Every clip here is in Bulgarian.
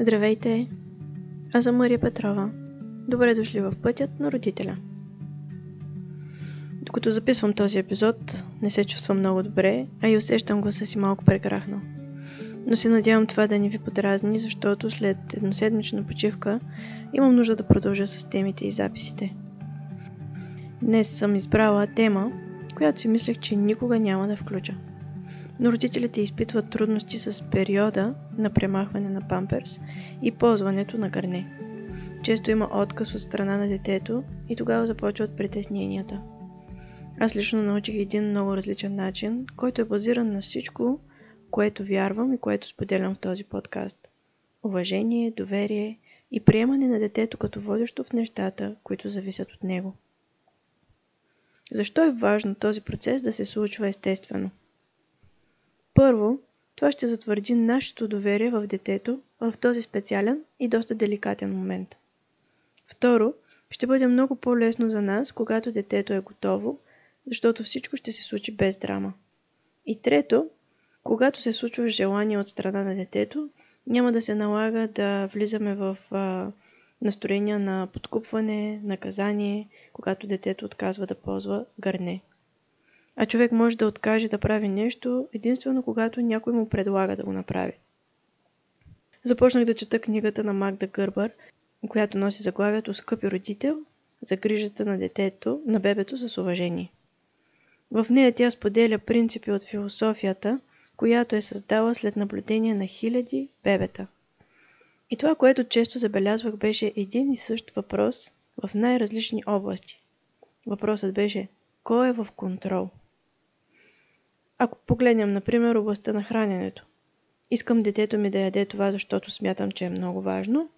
Здравейте! Аз съм Мария Петрова. Добре дошли в пътят на родителя. Докато записвам този епизод, не се чувствам много добре, а и усещам гласа си малко прекрахнал. Но се надявам това да не ви подразни, защото след едноседмична почивка имам нужда да продължа с темите и записите. Днес съм избрала тема, която си мислех, че никога няма да включа – но родителите изпитват трудности с периода на премахване на памперс и ползването на гърне. Често има отказ от страна на детето и тогава започват притесненията. Аз лично научих един много различен начин, който е базиран на всичко, което вярвам и което споделям в този подкаст. Уважение, доверие и приемане на детето като водещо в нещата, които зависят от него. Защо е важно този процес да се случва естествено? Първо, това ще затвърди нашето доверие в детето в този специален и доста деликатен момент. Второ, ще бъде много по-лесно за нас, когато детето е готово, защото всичко ще се случи без драма. И трето, когато се случва желание от страна на детето, няма да се налага да влизаме в а, настроения на подкупване, наказание, когато детето отказва да ползва гърне. А човек може да откаже да прави нещо единствено когато някой му предлага да го направи. Започнах да чета книгата на Магда Гърбър, която носи заглавието Скъпи родител за грижата на детето, на бебето с уважение. В нея тя споделя принципи от философията, която е създала след наблюдение на хиляди бебета. И това, което често забелязвах, беше един и същ въпрос в най-различни области. Въпросът беше кой е в контрол? Ако погледнем, например, областта на храненето. Искам детето ми да яде това, защото смятам, че е много важно,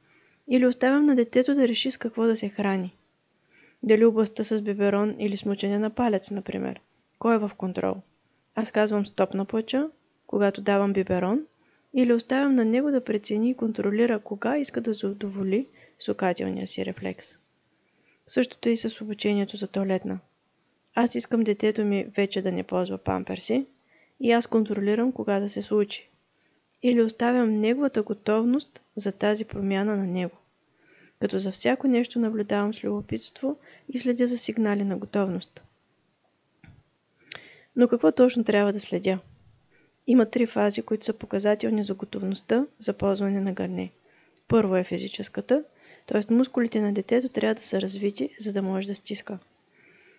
или оставям на детето да реши с какво да се храни. Дали областта с биберон или смучане на палец, например. Кой е в контрол? Аз казвам стоп на плача, когато давам биберон, или оставям на него да прецени и контролира кога иска да задоволи сукателния си рефлекс. Същото е и с обучението за туалетна. Аз искам детето ми вече да не ползва памперси и аз контролирам кога да се случи. Или оставям неговата готовност за тази промяна на него. Като за всяко нещо наблюдавам с любопитство и следя за сигнали на готовност. Но какво точно трябва да следя? Има три фази, които са показателни за готовността за ползване на гърне. Първо е физическата, т.е. мускулите на детето трябва да са развити, за да може да стиска.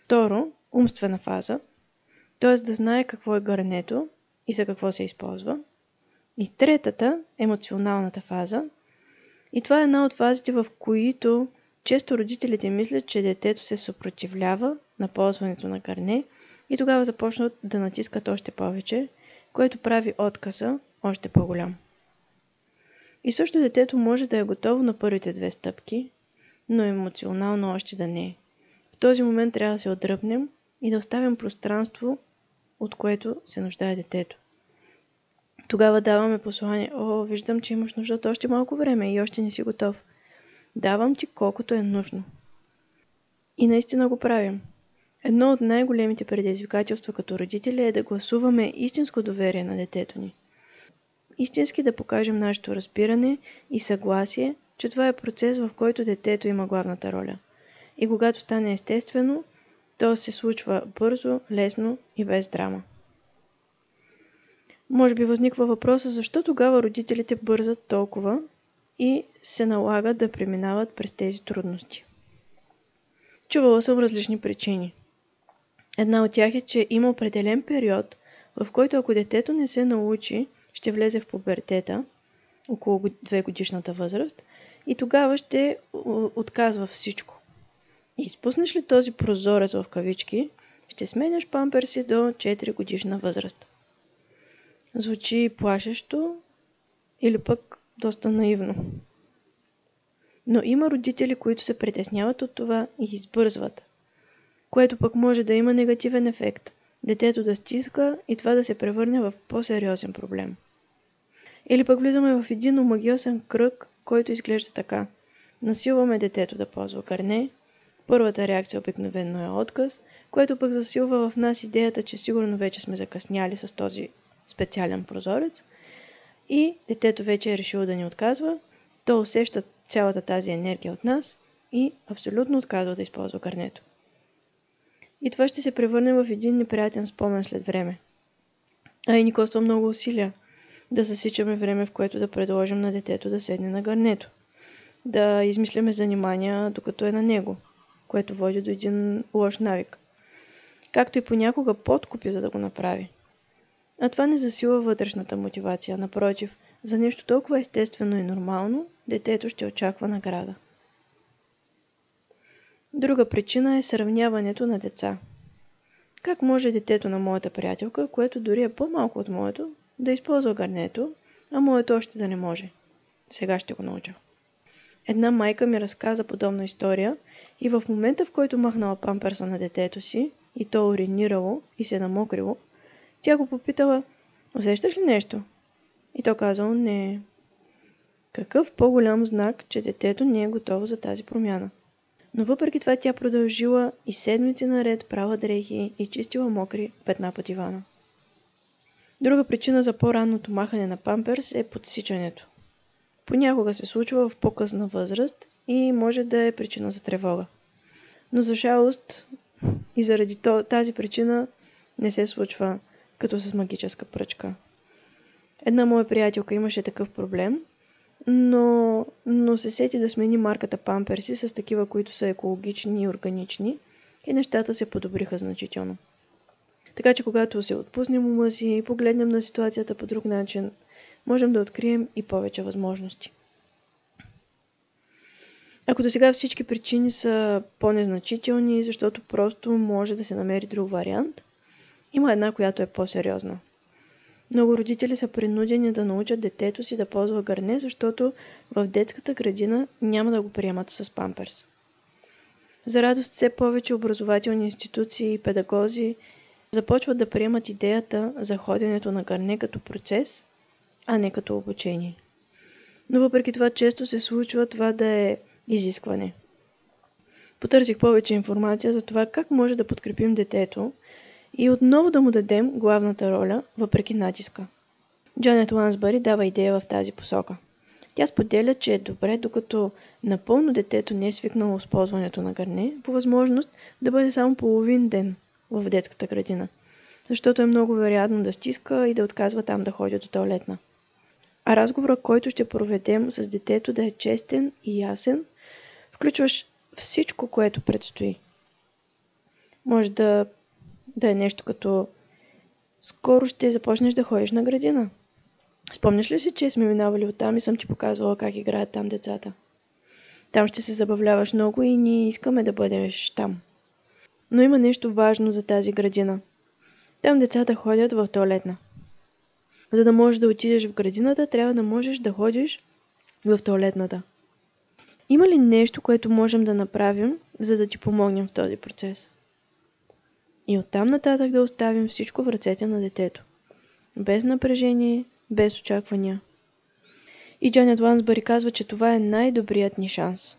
Второ, умствена фаза, т.е. да знае какво е гърнето и за какво се използва. И третата, емоционалната фаза. И това е една от фазите, в които често родителите мислят, че детето се съпротивлява на ползването на гърне и тогава започнат да натискат още повече, което прави отказа още по-голям. И също детето може да е готово на първите две стъпки, но емоционално още да не е. В този момент трябва да се отдръпнем и да оставим пространство, от което се нуждае детето. Тогава даваме послание, о, виждам, че имаш нужда от още малко време и още не си готов. Давам ти колкото е нужно. И наистина го правим. Едно от най-големите предизвикателства като родители е да гласуваме истинско доверие на детето ни. Истински да покажем нашето разбиране и съгласие, че това е процес, в който детето има главната роля. И когато стане естествено, то се случва бързо, лесно и без драма. Може би възниква въпроса защо тогава родителите бързат толкова и се налагат да преминават през тези трудности. Чувала съм различни причини. Една от тях е, че има определен период, в който ако детето не се научи, ще влезе в пубертета, около 2 годишната възраст, и тогава ще отказва всичко. Изпуснеш ли този прозорец в кавички, ще сменяш памперси до 4 годишна възраст. Звучи плашещо или пък доста наивно. Но има родители, които се притесняват от това и избързват, което пък може да има негативен ефект. Детето да стиска и това да се превърне в по-сериозен проблем. Или пък влизаме в един омагиосен кръг, който изглежда така. Насилваме детето да ползва гърне, Първата реакция обикновено е отказ, което пък засилва в нас идеята, че сигурно вече сме закъсняли с този специален прозорец и детето вече е решило да ни отказва То усеща цялата тази енергия от нас и абсолютно отказва да използва гърнето. И това ще се превърне в един неприятен спомен след време. А и ни коства много усилия да засичаме време, в което да предложим на детето да седне на гърнето. Да измисляме занимания, докато е на него, което води до един лош навик. Както и понякога подкупи, за да го направи. А това не засила вътрешната мотивация. Напротив, за нещо толкова естествено и нормално, детето ще очаква награда. Друга причина е сравняването на деца. Как може детето на моята приятелка, което дори е по-малко от моето, да използва гарнето, а моето още да не може? Сега ще го науча. Една майка ми разказа подобна история и в момента, в който махнала памперса на детето си и то уринирало и се намокрило, тя го попитала, усещаш ли нещо? И то казало, не. Какъв по-голям знак, че детето не е готово за тази промяна? Но въпреки това тя продължила и седмици наред права дрехи и чистила мокри петна по дивана. Друга причина за по-ранното махане на памперс е подсичането. Понякога се случва в по-късна възраст и може да е причина за тревога. Но за жалост и заради тази причина не се случва като с магическа пръчка. Една моя приятелка имаше такъв проблем но, но се сети да смени марката памперси с такива, които са екологични и органични и нещата се подобриха значително. Така че когато се отпуснем ума си и погледнем на ситуацията по друг начин, можем да открием и повече възможности. Ако до сега всички причини са по-незначителни, защото просто може да се намери друг вариант, има една, която е по-сериозна – много родители са принудени да научат детето си да ползва гърне, защото в детската градина няма да го приемат с памперс. За радост все повече образователни институции и педагози започват да приемат идеята за ходенето на гърне като процес, а не като обучение. Но въпреки това често се случва това да е изискване. Потърсих повече информация за това как може да подкрепим детето и отново да му дадем главната роля, въпреки натиска. Джанет Лансбъри дава идея в тази посока. Тя споделя, че е добре, докато напълно детето не е свикнало с ползването на гърне, по възможност да бъде само половин ден в детската градина, защото е много вероятно да стиска и да отказва там да ходи до туалетна. А разговорът, който ще проведем с детето да е честен и ясен, включваш всичко, което предстои. Може да да е нещо като скоро ще започнеш да ходиш на градина. Спомняш ли си, че сме минавали оттам и съм ти показвала как играят там децата? Там ще се забавляваш много и ние искаме да бъдеш там. Но има нещо важно за тази градина. Там децата ходят в туалетна. За да можеш да отидеш в градината, трябва да можеш да ходиш в туалетната. Има ли нещо, което можем да направим, за да ти помогнем в този процес? И оттам нататък да оставим всичко в ръцете на детето. Без напрежение, без очаквания. И Джанет Лансбъри казва, че това е най-добрият ни шанс.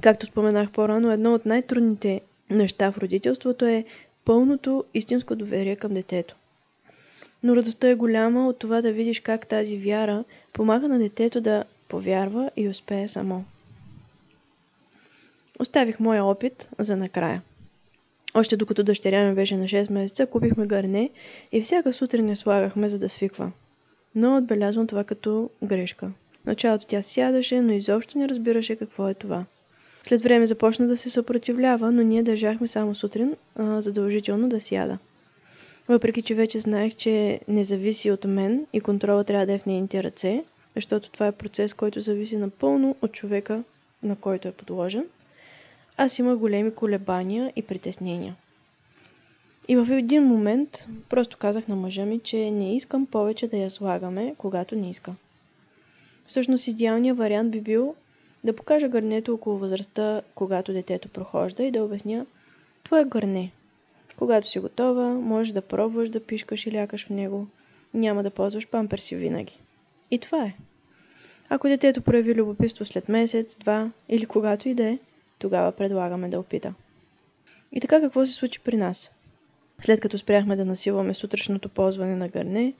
Както споменах по-рано, едно от най-трудните неща в родителството е пълното истинско доверие към детето. Но радостта е голяма от това да видиш как тази вяра помага на детето да повярва и успее само. Оставих моя опит за накрая – още докато дъщеря ми беше на 6 месеца, купихме гърне и всяка сутрин не слагахме, за да свиква. Но отбелязвам това като грешка. началото тя сядаше, но изобщо не разбираше какво е това. След време започна да се съпротивлява, но ние държахме само сутрин а, задължително да сяда. Въпреки, че вече знаех, че не зависи от мен и контрола трябва да е в нейните ръце, защото това е процес, който зависи напълно от човека, на който е подложен – аз имах големи колебания и притеснения. И в един момент просто казах на мъжа ми, че не искам повече да я слагаме, когато не иска. Всъщност идеалният вариант би бил да покажа гърнето около възрастта, когато детето прохожда и да обясня Това е гърне. Когато си готова, можеш да пробваш да пишкаш и лякаш в него. Няма да ползваш памперси винаги. И това е. Ако детето прояви любопитство след месец, два или когато и да е, тогава предлагаме да опита. И така какво се случи при нас? След като спряхме да насилваме сутрешното ползване на гърне,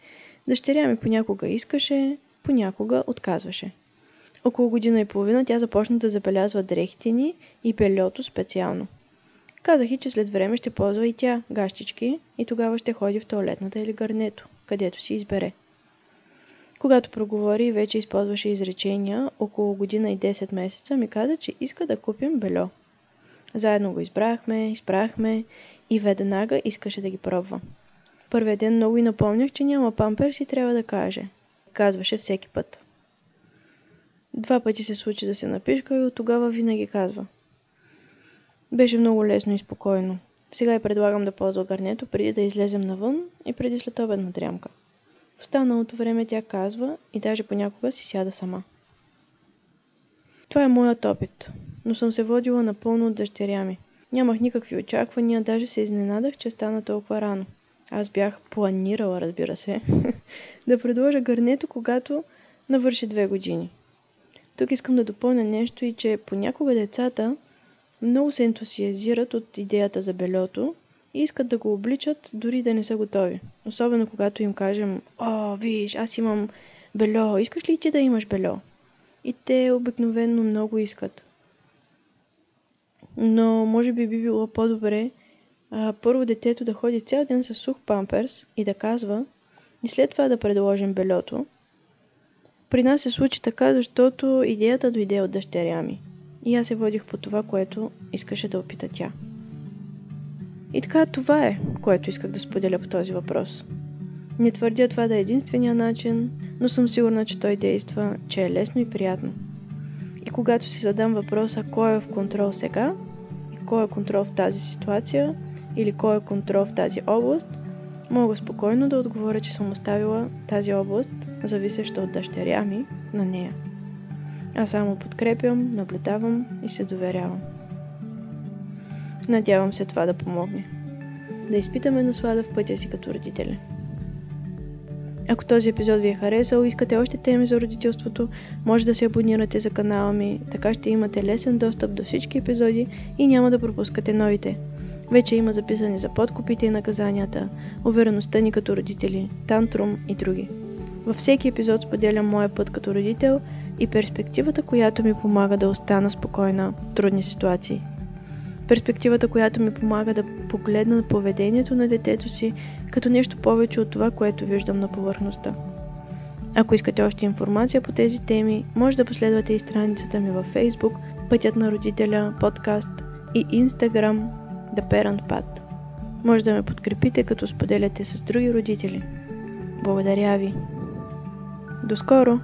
дъщеря ми понякога искаше, понякога отказваше. Около година и половина тя започна да забелязва дрехите ни и бельото специално. Казах и, че след време ще ползва и тя гащички и тогава ще ходи в туалетната или гарнето, където си избере. Когато проговори и вече използваше изречения, около година и 10 месеца ми каза, че иска да купим бельо. Заедно го избрахме, избрахме и веднага искаше да ги пробва. Първият ден много и напомнях, че няма памперс и трябва да каже. Казваше всеки път. Два пъти се случи да се напишка и от тогава винаги казва. Беше много лесно и спокойно. Сега я предлагам да ползва гарнето преди да излезем навън и преди след обедна дрямка. В останалото време тя казва и даже понякога си сяда сама. Това е моят опит, но съм се водила напълно от дъщеря ми. Нямах никакви очаквания, даже се изненадах, че стана толкова рано. Аз бях планирала, разбира се, да предложа гарнето, когато навърши две години. Тук искам да допълня нещо и че понякога децата много се ентусиазират от идеята за бельото и искат да го обличат, дори да не са готови. Особено когато им кажем, о, виж, аз имам бельо, искаш ли ти да имаш бельо? И те обикновенно много искат. Но може би би било по-добре а, първо детето да ходи цял ден с сух памперс и да казва, и след това да предложим бельото. При нас се случи така, защото идеята дойде от дъщеря ми. И аз се водих по това, което искаше да опита тя. И така това е, което исках да споделя по този въпрос. Не твърдя това да е единствения начин, но съм сигурна, че той действа, че е лесно и приятно. И когато си задам въпроса кой е в контрол сега и кой е контрол в тази ситуация или кой е контрол в тази област, мога спокойно да отговоря, че съм оставила тази област, зависеща от дъщеря ми, на нея. Аз само подкрепям, наблюдавам и се доверявам. Надявам се това да помогне. Да изпитаме наслада в пътя си като родители. Ако този епизод ви е харесал и искате още теми за родителството, може да се абонирате за канала ми, така ще имате лесен достъп до всички епизоди и няма да пропускате новите. Вече има записани за подкупите и наказанията, увереността ни като родители, тантрум и други. Във всеки епизод споделям моя път като родител и перспективата, която ми помага да остана спокойна в трудни ситуации. Перспективата, която ми помага да погледна на поведението на детето си като нещо повече от това, което виждам на повърхността. Ако искате още информация по тези теми, може да последвате и страницата ми във Facebook, Пътят на родителя, подкаст и Instagram The Parent Path. Може да ме подкрепите, като споделяте с други родители. Благодаря ви! До скоро!